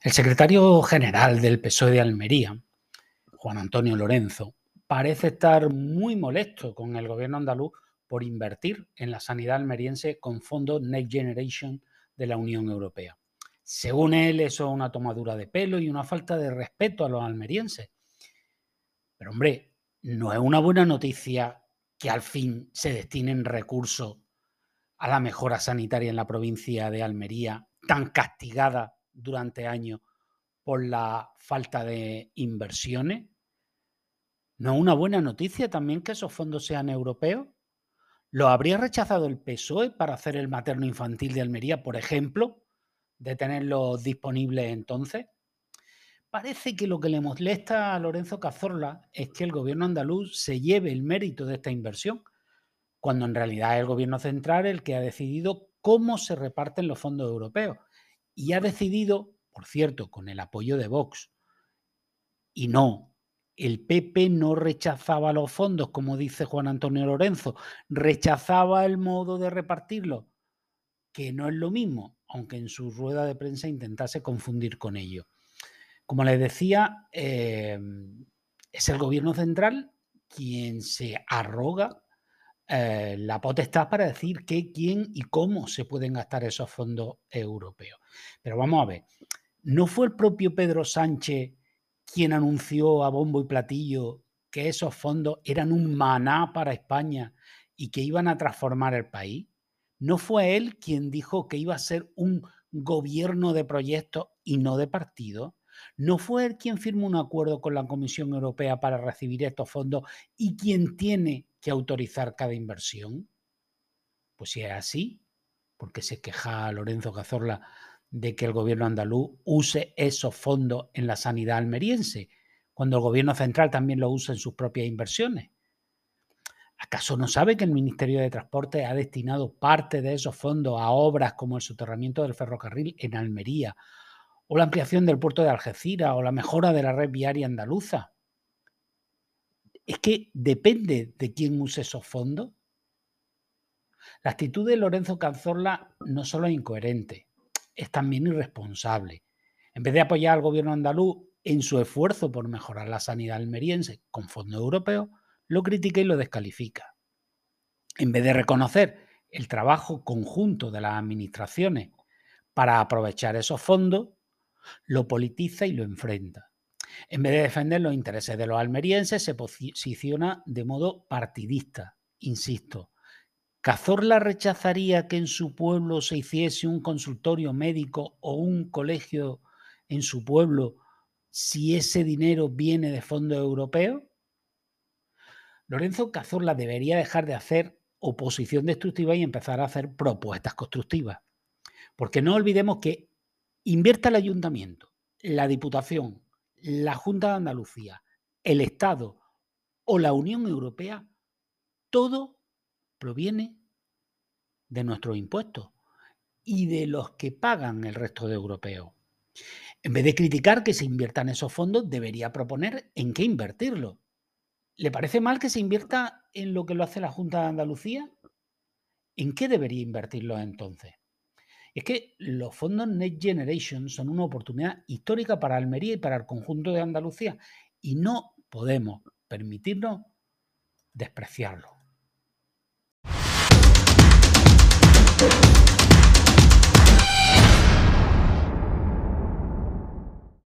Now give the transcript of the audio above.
El secretario general del PSOE de Almería, Juan Antonio Lorenzo, parece estar muy molesto con el gobierno andaluz por invertir en la sanidad almeriense con fondos Next Generation de la Unión Europea. Según él, eso es una tomadura de pelo y una falta de respeto a los almerienses. Pero hombre, no es una buena noticia que al fin se destinen recursos a la mejora sanitaria en la provincia de Almería, tan castigada durante años por la falta de inversiones. ¿No es una buena noticia también que esos fondos sean europeos? ¿Lo habría rechazado el PSOE para hacer el materno infantil de Almería, por ejemplo, de tenerlo disponible entonces? Parece que lo que le molesta a Lorenzo Cazorla es que el gobierno andaluz se lleve el mérito de esta inversión, cuando en realidad es el gobierno central el que ha decidido cómo se reparten los fondos europeos y ha decidido, por cierto, con el apoyo de Vox, y no, el PP no rechazaba los fondos, como dice Juan Antonio Lorenzo, rechazaba el modo de repartirlos, que no es lo mismo, aunque en su rueda de prensa intentase confundir con ello. Como les decía, em, es el gobierno central quien se arroga eh, la potestad para decir qué, quién y cómo se pueden gastar esos fondos europeos. Pero vamos a ver, ¿no fue el propio Pedro Sánchez quien anunció a bombo y platillo que esos fondos eran un maná para España y que iban a transformar el país? ¿No fue él quien dijo que iba a ser un gobierno de proyectos y no de partidos? ¿No fue él quien firmó un acuerdo con la Comisión Europea para recibir estos fondos y quien tiene que autorizar cada inversión? Pues si es así, porque se queja Lorenzo Cazorla de que el gobierno andaluz use esos fondos en la sanidad almeriense, cuando el gobierno central también lo usa en sus propias inversiones. ¿Acaso no sabe que el Ministerio de Transporte ha destinado parte de esos fondos a obras como el soterramiento del ferrocarril en Almería, o la ampliación del puerto de Algeciras, o la mejora de la red viaria andaluza? Es que depende de quién use esos fondos. La actitud de Lorenzo Cazorla no solo es incoherente, es también irresponsable. En vez de apoyar al gobierno andaluz en su esfuerzo por mejorar la sanidad almeriense con fondos europeos, lo critica y lo descalifica. En vez de reconocer el trabajo conjunto de las administraciones para aprovechar esos fondos, lo politiza y lo enfrenta. En vez de defender los intereses de los almerienses, se posiciona de modo partidista, insisto. ¿Cazorla rechazaría que en su pueblo se hiciese un consultorio médico o un colegio en su pueblo si ese dinero viene de fondos europeos? Lorenzo Cazorla debería dejar de hacer oposición destructiva y empezar a hacer propuestas constructivas. Porque no olvidemos que invierta el ayuntamiento, la diputación, la Junta de Andalucía, el Estado o la Unión Europea, todo proviene de nuestros impuestos y de los que pagan el resto de europeos. En vez de criticar que se inviertan esos fondos, debería proponer en qué invertirlo. ¿Le parece mal que se invierta en lo que lo hace la Junta de Andalucía? ¿En qué debería invertirlo entonces? Es que los fondos Next Generation son una oportunidad histórica para Almería y para el conjunto de Andalucía y no podemos permitirnos despreciarlo.